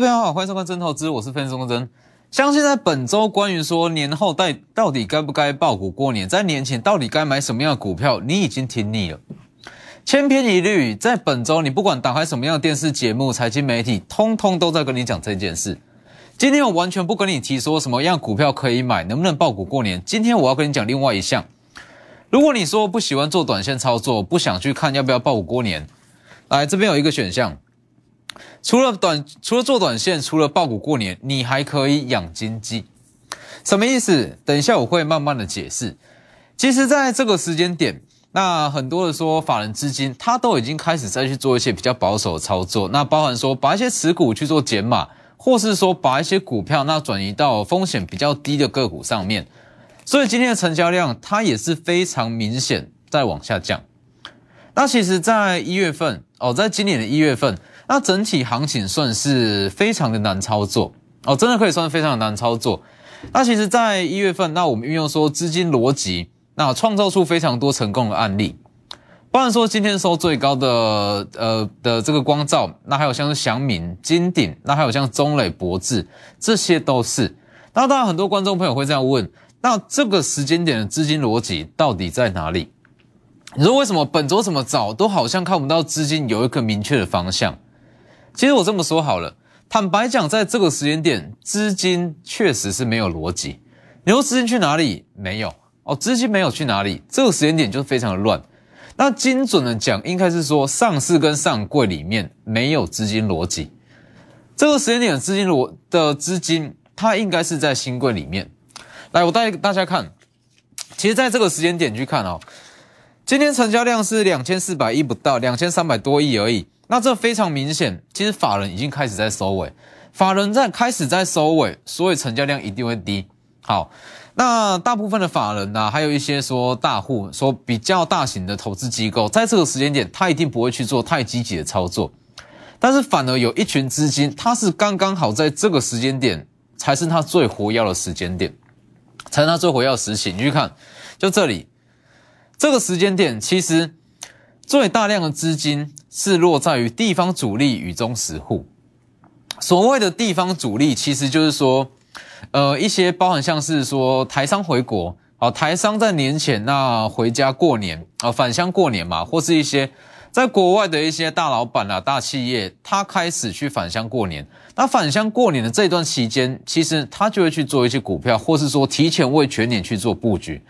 各位朋友好，欢迎收看《真投资》，我是分钟真。相信在本周关于说年后到到底该不该爆股过年，在年前到底该买什么样的股票，你已经听腻了，千篇一律。在本周，你不管打开什么样的电视节目、财经媒体，通通都在跟你讲这件事。今天我完全不跟你提说什么样股票可以买，能不能爆股过年。今天我要跟你讲另外一项。如果你说不喜欢做短线操作，不想去看要不要爆股过年，来这边有一个选项。除了短，除了做短线，除了爆股过年，你还可以养金鸡，什么意思？等一下我会慢慢的解释。其实，在这个时间点，那很多的说法人资金，他都已经开始在去做一些比较保守的操作，那包含说把一些持股去做减码，或是说把一些股票那转移到风险比较低的个股上面。所以今天的成交量，它也是非常明显在往下降。那其实，在一月份哦，在今年的一月份。那整体行情算是非常的难操作哦，真的可以算是非常的难操作。那其实，在一月份，那我们运用说资金逻辑，那创造出非常多成功的案例。不然说今天收最高的呃的这个光照，那还有像是祥敏、金鼎，那还有像中磊、博智，这些都是。那当然，很多观众朋友会这样问：那这个时间点的资金逻辑到底在哪里？你说为什么本周怎么早都好像看不到资金有一个明确的方向？其实我这么说好了，坦白讲，在这个时间点，资金确实是没有逻辑。你说资金去哪里？没有哦，资金没有去哪里，这个时间点就非常的乱。那精准的讲，应该是说上市跟上柜里面没有资金逻辑。这个时间点的资金逻的资金，它应该是在新柜里面。来，我带大家看，其实在这个时间点去看哦，今天成交量是两千四百亿不到，两千三百多亿而已。那这非常明显，其实法人已经开始在收尾，法人在开始在收尾，所以成交量一定会低。好，那大部分的法人呢，还有一些说大户，说比较大型的投资机构，在这个时间点，他一定不会去做太积极的操作，但是反而有一群资金，它是刚刚好在这个时间点，才是它最活跃的时间点，才是它最活跃的时期。你去看，就这里，这个时间点，其实。最大量的资金是落在于地方主力与中实户。所谓的地方主力，其实就是说，呃，一些包含像是说台商回国，啊，台商在年前那回家过年，啊，返乡过年嘛，或是一些在国外的一些大老板啊、大企业，他开始去返乡过年。那返乡过年的这段期间，其实他就会去做一些股票，或是说提前为全年去做布局。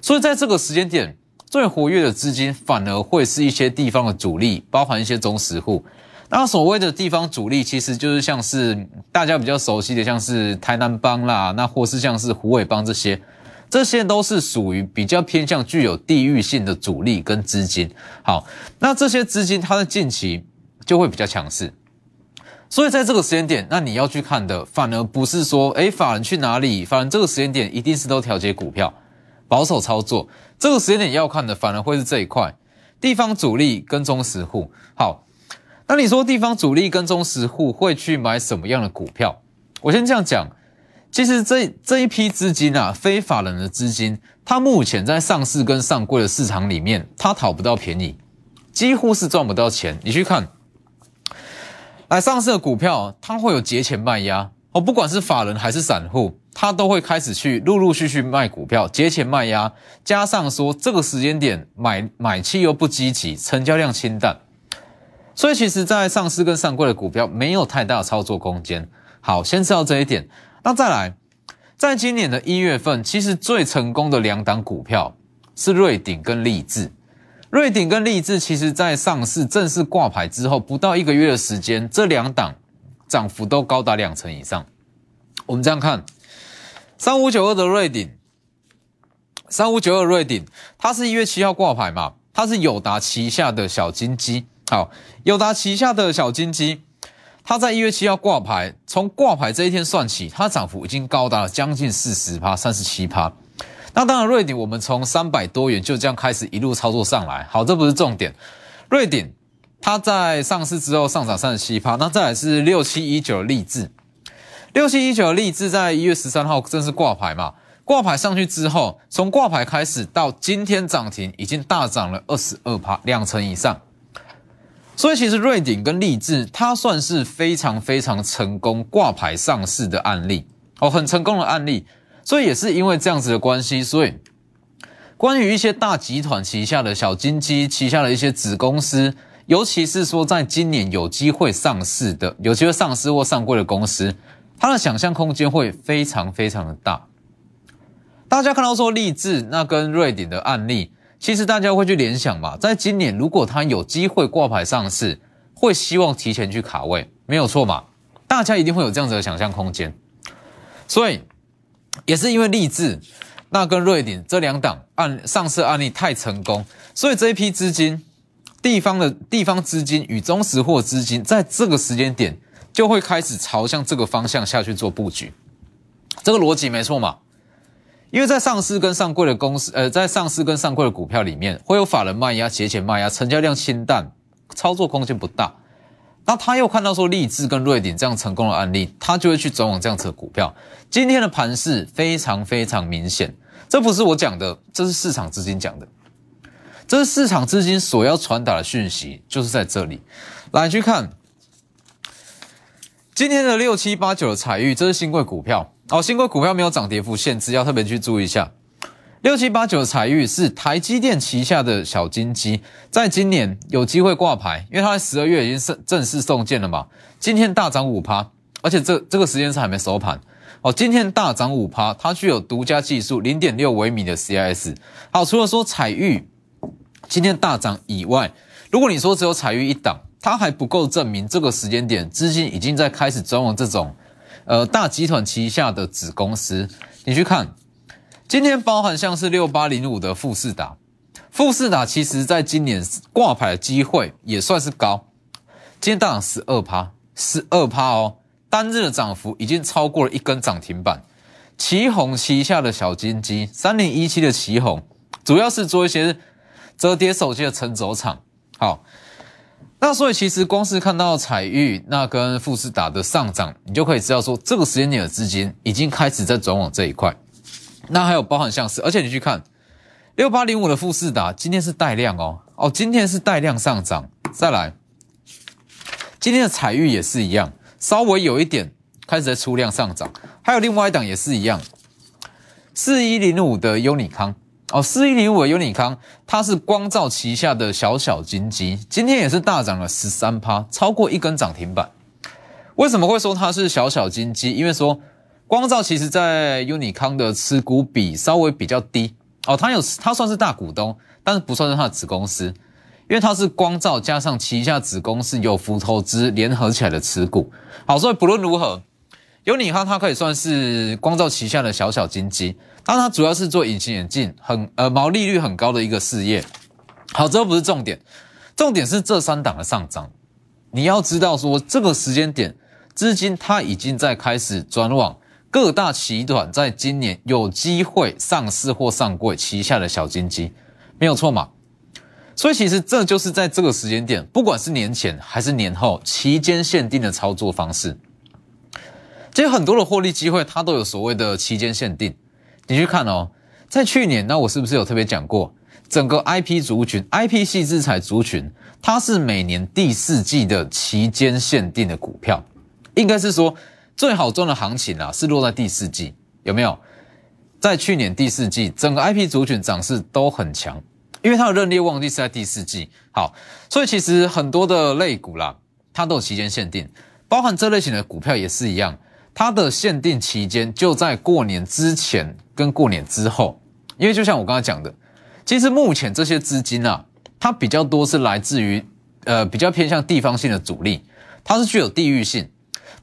所以在这个时间点。最活跃的资金反而会是一些地方的主力，包含一些中实户。那所谓的地方主力，其实就是像是大家比较熟悉的，像是台南帮啦，那或是像是虎尾帮这些，这些都是属于比较偏向具有地域性的主力跟资金。好，那这些资金它的近期就会比较强势，所以在这个时间点，那你要去看的，反而不是说，哎，法人去哪里？反正这个时间点一定是都调节股票。保守操作，这个时间点要看的反而会是这一块，地方主力跟中实户。好，那你说地方主力跟中实户会去买什么样的股票？我先这样讲，其实这这一批资金啊，非法人的资金，它目前在上市跟上柜的市场里面，它讨不到便宜，几乎是赚不到钱。你去看，来上市的股票，它会有节前卖压哦，不管是法人还是散户。他都会开始去陆陆续续卖股票，节前卖压，加上说这个时间点买买气又不积极，成交量清淡，所以其实，在上市跟上柜的股票没有太大的操作空间。好，先知道这一点。那再来，在今年的一月份，其实最成功的两档股票是瑞鼎跟立志。瑞鼎跟立志，其实在上市正式挂牌之后，不到一个月的时间，这两档涨幅都高达两成以上。我们这样看。三五九二的瑞鼎，三五九二瑞鼎，它是一月七号挂牌嘛？它是友达旗下的小金鸡。好，友达旗下的小金鸡，它在一月七号挂牌，从挂牌这一天算起，它涨幅已经高达了将近四十趴，三十七趴。那当然，瑞鼎我们从三百多元就这样开始一路操作上来。好，这不是重点。瑞鼎它在上市之后上涨三十七趴，那再来是六七一九励志。六七一九的立志在一月十三号正式挂牌嘛？挂牌上去之后，从挂牌开始到今天涨停，已经大涨了二十二趴，两成以上。所以其实瑞鼎跟立志，它算是非常非常成功挂牌上市的案例哦，很成功的案例。所以也是因为这样子的关系，所以关于一些大集团旗下的小金鸡旗下的一些子公司，尤其是说在今年有机会上市的、有机会上市或上柜的公司，它的想象空间会非常非常的大。大家看到说立志那跟瑞典的案例，其实大家会去联想嘛，在今年如果它有机会挂牌上市，会希望提前去卡位，没有错嘛？大家一定会有这样子的想象空间，所以。也是因为励志，那跟瑞典这两档案上市案例太成功，所以这一批资金，地方的地方资金与中实货资金，在这个时间点就会开始朝向这个方向下去做布局，这个逻辑没错嘛？因为在上市跟上柜的公司，呃，在上市跟上柜的股票里面，会有法人卖压、节前卖压，成交量清淡，操作空间不大。那他又看到说立志跟瑞鼎这样成功的案例，他就会去转往这样子的股票。今天的盘势非常非常明显，这不是我讲的，这是市场资金讲的，这是市场资金所要传达的讯息，就是在这里。来去看今天的六七八九的彩玉，这是新贵股票哦，新贵股票没有涨跌幅限制，要特别去注意一下。六七八九的彩玉是台积电旗下的小金鸡，在今年有机会挂牌，因为它在十二月已经正正式送件了嘛。今天大涨五趴，而且这这个时间是还没收盘哦。今天大涨五趴，它具有独家技术零点六微米的 CIS。好，除了说彩玉今天大涨以外，如果你说只有彩玉一档，它还不够证明这个时间点资金已经在开始转往这种呃大集团旗下的子公司。你去看。今天包含像是六八零五的富士达，富士达其实在今年挂牌的机会也算是高，今天大涨十二趴，十二趴哦，单日的涨幅已经超过了一根涨停板。旗宏旗下的小金鸡三零一七的旗宏，主要是做一些折叠手机的成轴厂。好，那所以其实光是看到彩玉那跟富士达的上涨，你就可以知道说这个时间点的资金已经开始在转往这一块。那还有包含像是，而且你去看六八零五的富士达，今天是带量哦，哦，今天是带量上涨。再来，今天的彩玉也是一样，稍微有一点开始在出量上涨。还有另外一档也是一样，四一零五的优尼康哦，四一零五的优尼康，它是光照旗下的小小金鸡，今天也是大涨了十三趴，超过一根涨停板。为什么会说它是小小金鸡？因为说。光照其实，在 Uni 康的持股比稍微比较低哦，它有它算是大股东，但是不算是它的子公司，因为它是光照加上旗下子公司有福投资联合起来的持股。好，所以不论如何，Uni 康它可以算是光照旗下的小小金鸡，但它主要是做隐形眼镜，很呃毛利率很高的一个事业。好，这不是重点，重点是这三档的上涨。你要知道说，这个时间点资金它已经在开始转往。各大集团在今年有机会上市或上柜旗下的小金鸡，没有错嘛？所以其实这就是在这个时间点，不管是年前还是年后期间限定的操作方式。其实很多的获利机会，它都有所谓的期间限定。你去看哦，在去年，那我是不是有特别讲过，整个 IP 族群、IP 系资产族群，它是每年第四季的期间限定的股票，应该是说。最好赚的行情啊，是落在第四季，有没有？在去年第四季，整个 IP 族群涨势都很强，因为它的认列旺季是在第四季。好，所以其实很多的类股啦，它都有期间限定，包含这类型的股票也是一样，它的限定期间就在过年之前跟过年之后。因为就像我刚才讲的，其实目前这些资金啊，它比较多是来自于呃比较偏向地方性的主力，它是具有地域性。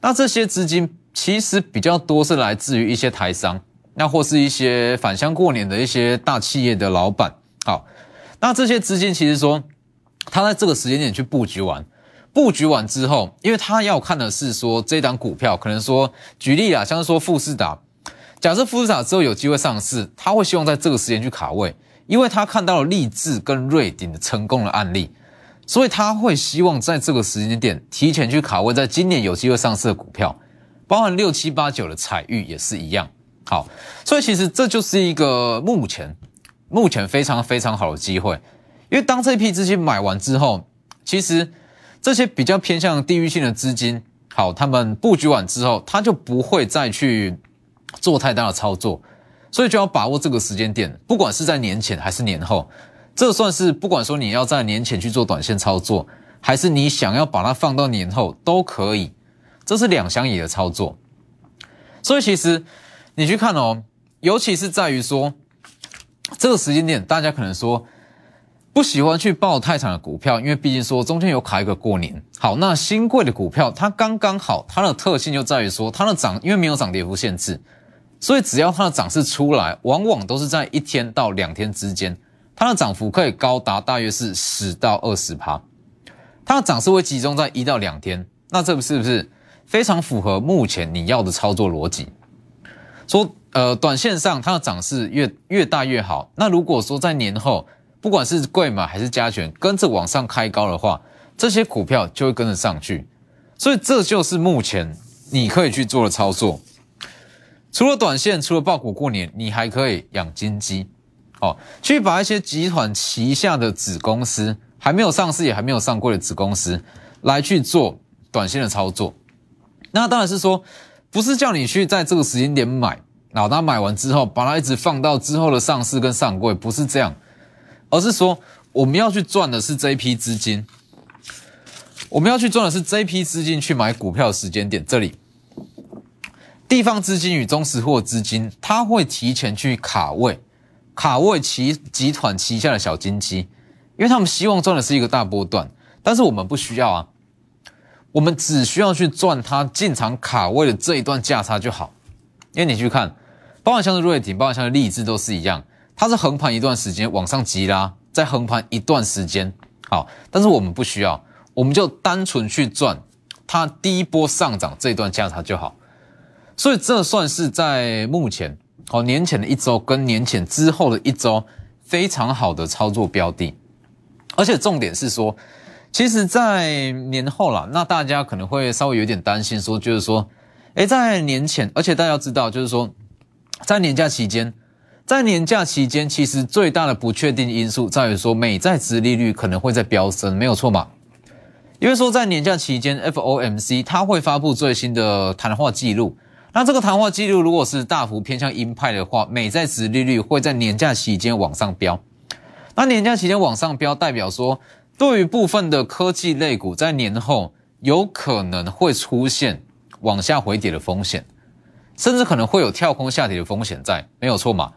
那这些资金其实比较多是来自于一些台商，那或是一些返乡过年的一些大企业的老板。好，那这些资金其实说，他在这个时间点去布局完，布局完之后，因为他要看的是说这档股票，可能说举例啊，像是说富士达，假设富士达之后有机会上市，他会希望在这个时间去卡位，因为他看到了立志跟瑞鼎的成功的案例。所以他会希望在这个时间点提前去卡位，在今年有机会上市的股票，包含六七八九的彩玉也是一样。好，所以其实这就是一个目前目前非常非常好的机会，因为当这批资金买完之后，其实这些比较偏向地域性的资金，好，他们布局完之后，他就不会再去做太大的操作，所以就要把握这个时间点，不管是在年前还是年后，这算是不管说你要在年前去做短线操作，还是你想要把它放到年后都可以，这是两相宜的操作。所以其实你去看哦，尤其是在于说这个时间点，大家可能说。不喜欢去报太长的股票，因为毕竟说中间有卡一个过年。好，那新贵的股票它刚刚好，它的特性就在于说它的涨，因为没有涨跌幅限制，所以只要它的涨势出来，往往都是在一天到两天之间，它的涨幅可以高达大约是十到二十趴，它的涨势会集中在一到两天。那这个是不是非常符合目前你要的操作逻辑？说呃，短线上它的涨势越越大越好。那如果说在年后，不管是贵买还是加权，跟着往上开高的话，这些股票就会跟着上去。所以这就是目前你可以去做的操作。除了短线，除了爆股过年，你还可以养金鸡，哦，去把一些集团旗下的子公司还没有上市也还没有上柜的子公司来去做短线的操作。那当然是说，不是叫你去在这个时间点买，然后买完之后把它一直放到之后的上市跟上柜，不是这样。而是说，我们要去赚的是这一批资金，我们要去赚的是这一批资金去买股票的时间点。这里，地方资金与中实货资金，它会提前去卡位，卡位其集团旗下的小金鸡，因为他们希望赚的是一个大波段，但是我们不需要啊，我们只需要去赚它进场卡位的这一段价差就好。因为你去看，包含像是瑞鼎，包含像是励志，都是一样。它是横盘一段时间往上急拉，再横盘一段时间，好，但是我们不需要，我们就单纯去赚它第一波上涨这一段价差就好。所以这算是在目前哦年前的一周跟年前之后的一周非常好的操作标的，而且重点是说，其实，在年后了，那大家可能会稍微有点担心，说就是说，诶，在年前，而且大家知道，就是说，在年假期间。在年假期间，其实最大的不确定因素在于说美债值利率可能会在飙升，没有错嘛？因为说在年假期间，FOMC 它会发布最新的谈话记录，那这个谈话记录如果是大幅偏向鹰派的话，美债值利率会在年假期间往上飙。那年假期间往上飙，代表说对于部分的科技类股，在年后有可能会出现往下回跌的风险，甚至可能会有跳空下跌的风险在，没有错嘛？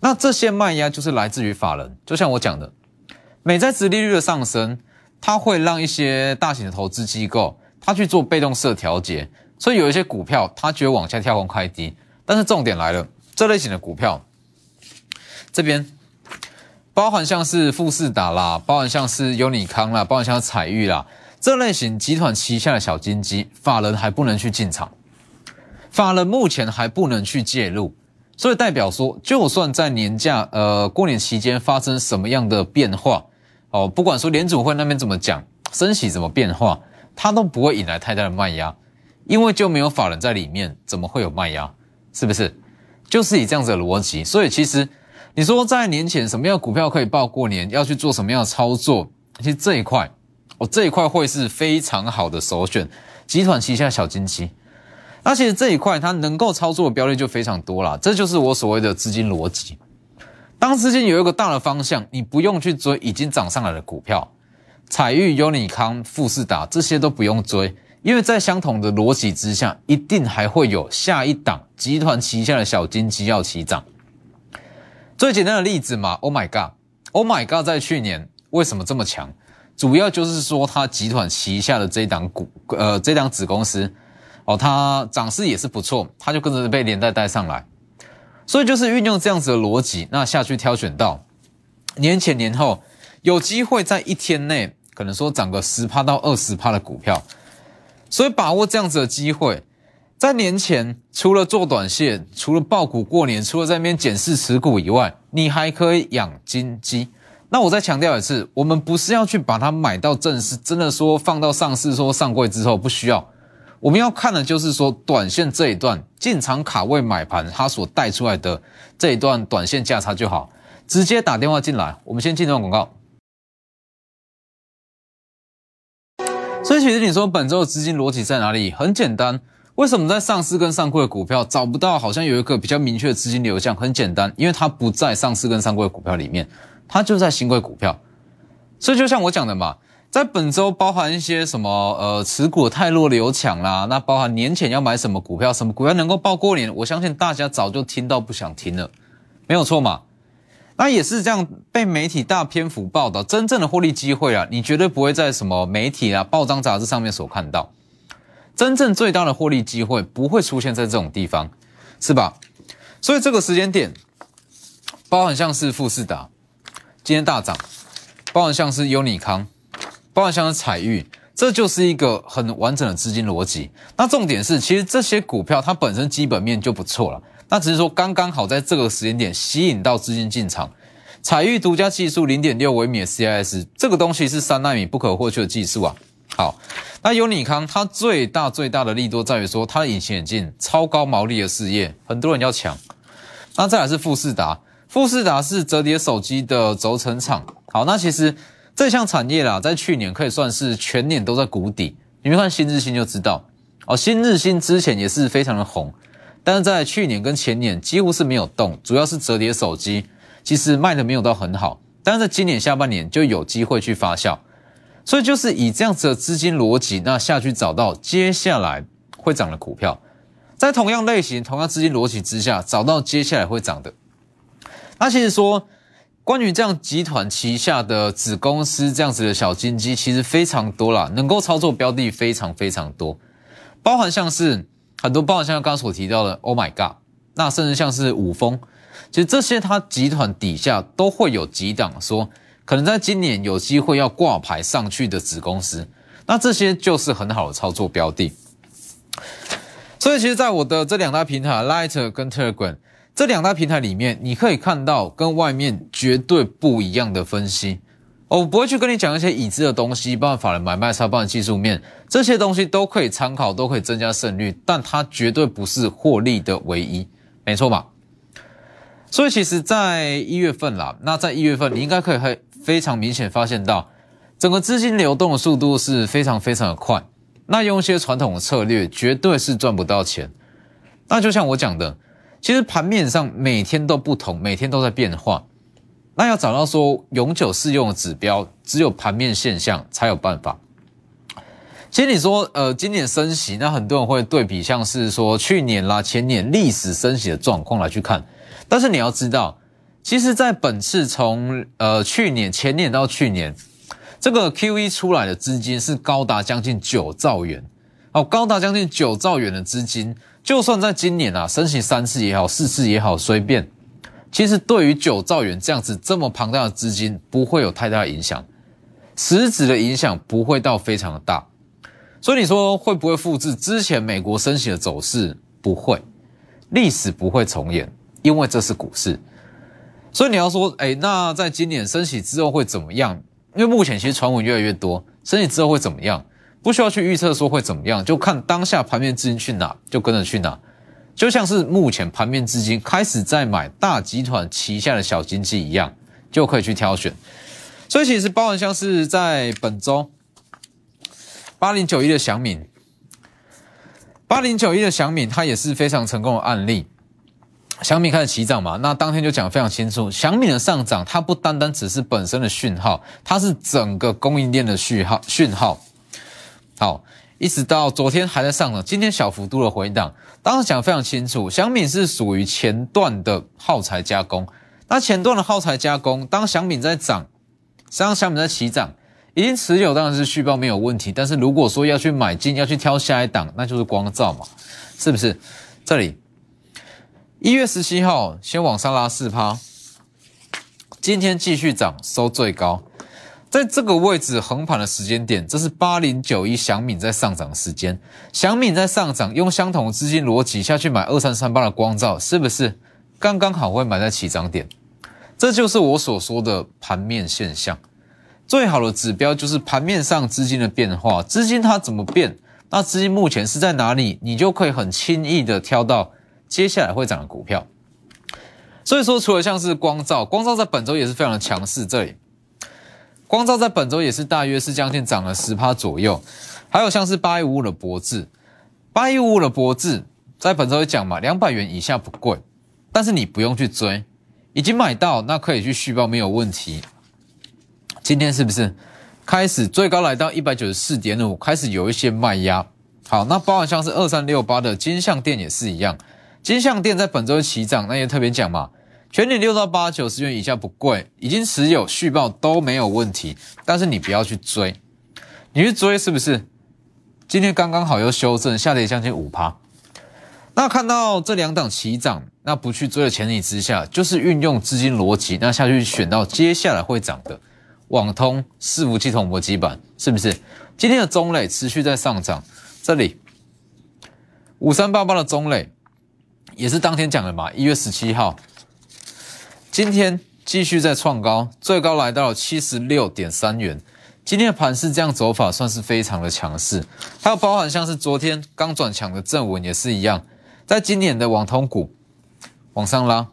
那这些卖压就是来自于法人，就像我讲的，美债值利率的上升，它会让一些大型的投资机构，它去做被动式的调节，所以有一些股票它觉得往下跳空开低，但是重点来了，这类型的股票，这边包含像是富士达啦，包含像是优尼康啦，包含像彩玉啦，这类型集团旗下的小金鸡，法人还不能去进场，法人目前还不能去介入。所以代表说，就算在年假、呃过年期间发生什么样的变化，哦，不管说联储会那边怎么讲，升息怎么变化，它都不会引来太大的卖压，因为就没有法人在里面，怎么会有卖压？是不是？就是以这样子的逻辑。所以其实你说在年前什么样的股票可以报过年，要去做什么样的操作，其实这一块，哦这一块会是非常好的首选，集团旗下小金鸡。那其实这一块它能够操作的标的就非常多了，这就是我所谓的资金逻辑。当资金有一个大的方向，你不用去追已经涨上来的股票，彩玉、优尼康、富士达这些都不用追，因为在相同的逻辑之下，一定还会有下一档集团旗下的小金鸡要起涨。最简单的例子嘛，Oh my God，Oh my God，在去年为什么这么强？主要就是说它集团旗下的这档股，呃，这档子公司。哦，它涨势也是不错，它就跟着被连带带上来，所以就是运用这样子的逻辑，那下去挑选到年前年后有机会在一天内可能说涨个十趴到二十趴的股票，所以把握这样子的机会，在年前除了做短线，除了爆股过年，除了在那边检视持股以外，你还可以养金鸡。那我再强调一次，我们不是要去把它买到正式，真的说放到上市说上柜之后不需要。我们要看的就是说，短线这一段进场卡位买盘，它所带出来的这一段短线价差就好，直接打电话进来。我们先进段广告。所以其实你说本周的资金逻辑在哪里？很简单，为什么在上市跟上柜的股票找不到好像有一个比较明确的资金流向？很简单，因为它不在上市跟上柜的股票里面，它就在新贵股票。所以就像我讲的嘛。在本周包含一些什么呃持股太弱流抢啦，那包含年前要买什么股票，什么股票能够报过年，我相信大家早就听到不想听了，没有错嘛？那也是这样被媒体大篇幅报道，真正的获利机会啊，你绝对不会在什么媒体啊、报章杂志上面所看到，真正最大的获利机会不会出现在这种地方，是吧？所以这个时间点，包含像是富士达今天大涨，包含像是优尼康。包含像是彩玉，这就是一个很完整的资金逻辑。那重点是，其实这些股票它本身基本面就不错了，那只是说刚刚好在这个时间点吸引到资金进场。彩玉独家技术零点六微米的 CIS，这个东西是三纳米不可或缺的技术啊。好，那尤尼康它最大最大的利多在于说它的隐形眼镜超高毛利的事业，很多人要抢。那再来是富士达，富士达是折叠手机的轴承厂。好，那其实。这项产业啦，在去年可以算是全年都在谷底。你们看新日新就知道哦，新日新之前也是非常的红，但是在去年跟前年几乎是没有动，主要是折叠手机，其实卖的没有到很好。但是在今年下半年就有机会去发酵，所以就是以这样子的资金逻辑，那下去找到接下来会涨的股票，在同样类型、同样资金逻辑之下，找到接下来会涨的。那其实说。关于这样集团旗下的子公司这样子的小金鸡，其实非常多啦，能够操作标的非常非常多，包含像是很多，包含像刚刚所提到的 Oh my God，那甚至像是五峰，其实这些它集团底下都会有几档说，可能在今年有机会要挂牌上去的子公司，那这些就是很好的操作标的。所以其实，在我的这两大平台 Light 跟 Telegram。这两大平台里面，你可以看到跟外面绝对不一样的分析。我不会去跟你讲一些已知的东西，办法的买卖差，办技术面这些东西都可以参考，都可以增加胜率，但它绝对不是获利的唯一，没错吧？所以其实，在一月份啦，那在一月份，你应该可以很非常明显发现到，整个资金流动的速度是非常非常的快。那用一些传统的策略，绝对是赚不到钱。那就像我讲的。其实盘面上每天都不同，每天都在变化。那要找到说永久适用的指标，只有盘面现象才有办法。其实你说，呃，今年升息，那很多人会对比，像是说去年啦、前年历史升息的状况来去看。但是你要知道，其实，在本次从呃去年、前年到去年，这个 Q E 出来的资金是高达将近九兆元，哦，高达将近九兆元的资金。就算在今年啊，申请三次也好，四次也好，随便，其实对于九兆元这样子这么庞大的资金，不会有太大的影响，实质的影响不会到非常的大。所以你说会不会复制之前美国升息的走势？不会，历史不会重演，因为这是股市。所以你要说，哎，那在今年升息之后会怎么样？因为目前其实传闻越来越多，升息之后会怎么样？不需要去预测说会怎么样，就看当下盘面资金去哪，就跟着去哪。就像是目前盘面资金开始在买大集团旗下的小经济一样，就可以去挑选。所以其实包含像是在本周八零九一的祥敏，八零九一的祥敏，它也是非常成功的案例。祥敏开始起涨嘛，那当天就讲非常清楚，祥敏的上涨它不单单只是本身的讯号，它是整个供应链的讯号讯号。好，一直到昨天还在上涨，今天小幅度的回档。当时讲非常清楚，小米是属于前段的耗材加工。那前段的耗材加工，当小米在涨，当小米在起涨，已经持有当然是续报没有问题。但是如果说要去买进，要去挑下一档，那就是光照嘛，是不是？这里一月十七号先往上拉四趴，今天继续涨，收最高。在这个位置横盘的时间点，这是八零九一祥敏在上涨的时间。祥敏在上涨，用相同资金逻辑下去买二三三八的光照，是不是刚刚好会买在起涨点？这就是我所说的盘面现象。最好的指标就是盘面上资金的变化，资金它怎么变？那资金目前是在哪里？你就可以很轻易的挑到接下来会涨的股票。所以说，除了像是光照，光照在本周也是非常的强势。这里。光照在本周也是大约是将近涨了十趴左右，还有像是八一五五的博智，八一五五的博智在本周也讲嘛，两百元以下不贵，但是你不用去追，已经买到那可以去续报没有问题。今天是不是开始最高来到一百九十四点五，开始有一些卖压？好，那包含像是二三六八的金相店也是一样，金相店在本周起涨，那也特别讲嘛，全年六到八九十元以下不贵，已经持有续报都没有问题，但是你不要去追，你去追是不是？今天刚刚好又修正，下跌将近五趴。那看到这两档齐涨，那不去追的前提之下，就是运用资金逻辑，那下去选到接下来会涨的网通、伺服器、统模基板，是不是？今天的中磊持续在上涨，这里五三八八的中磊也是当天讲的嘛，一月十七号，今天继续在创高，最高来到了七十六点三元。今天的盘是这样走法，算是非常的强势。还有包含像是昨天刚转强的正文也是一样，在今年的网通股往上拉，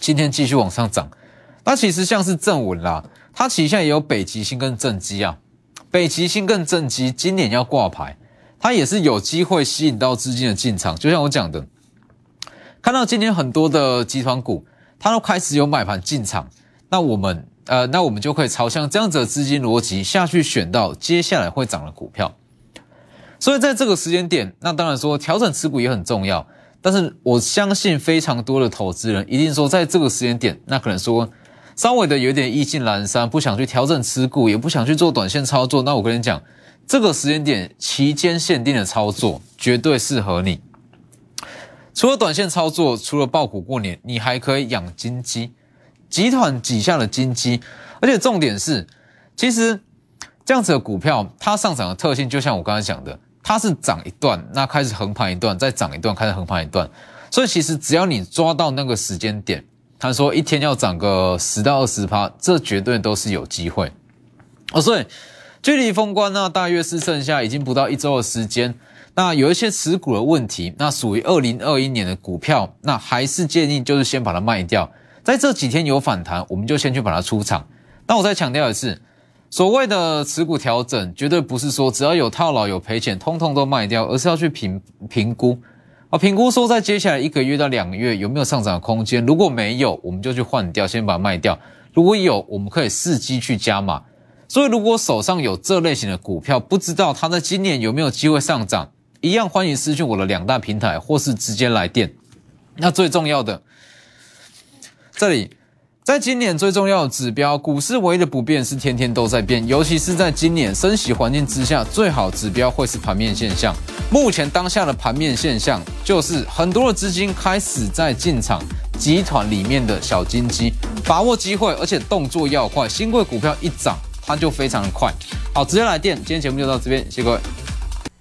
今天继续往上涨。那其实像是正文啦，它旗下也有北极星跟正基啊。北极星跟正基今年要挂牌，它也是有机会吸引到资金的进场。就像我讲的，看到今天很多的集团股，它都开始有买盘进场，那我们。呃，那我们就可以朝向这样子的资金逻辑下去选到接下来会涨的股票。所以在这个时间点，那当然说调整持股也很重要。但是我相信非常多的投资人一定说，在这个时间点，那可能说稍微的有点意兴阑珊，不想去调整持股，也不想去做短线操作。那我跟你讲，这个时间点期间限定的操作绝对适合你。除了短线操作，除了爆股过年，你还可以养金鸡。集团底下的金鸡，而且重点是，其实这样子的股票，它上涨的特性就像我刚才讲的，它是涨一段，那开始横盘一段，再涨一段，开始横盘一段。所以其实只要你抓到那个时间点，他说一天要涨个十到二十趴，这绝对都是有机会。哦，所以距离封关呢，大约是剩下已经不到一周的时间。那有一些持股的问题，那属于二零二一年的股票，那还是建议就是先把它卖掉。在这几天有反弹，我们就先去把它出场。那我再强调一次，所谓的持股调整，绝对不是说只要有套牢有赔钱，通通都卖掉，而是要去评评估啊，评估说在接下来一个月到两个月有没有上涨的空间。如果没有，我们就去换掉，先把它卖掉；如果有，我们可以伺机去加码。所以，如果手上有这类型的股票，不知道它在今年有没有机会上涨，一样欢迎私讯我的两大平台，或是直接来电。那最重要的。这里，在今年最重要的指标，股市唯一的不变是天天都在变，尤其是在今年升息环境之下，最好指标会是盘面现象。目前当下的盘面现象，就是很多的资金开始在进场集团里面的小金鸡，把握机会，而且动作要快。新贵股票一涨，它就非常的快。好，直接来电，今天节目就到这边，谢谢各位。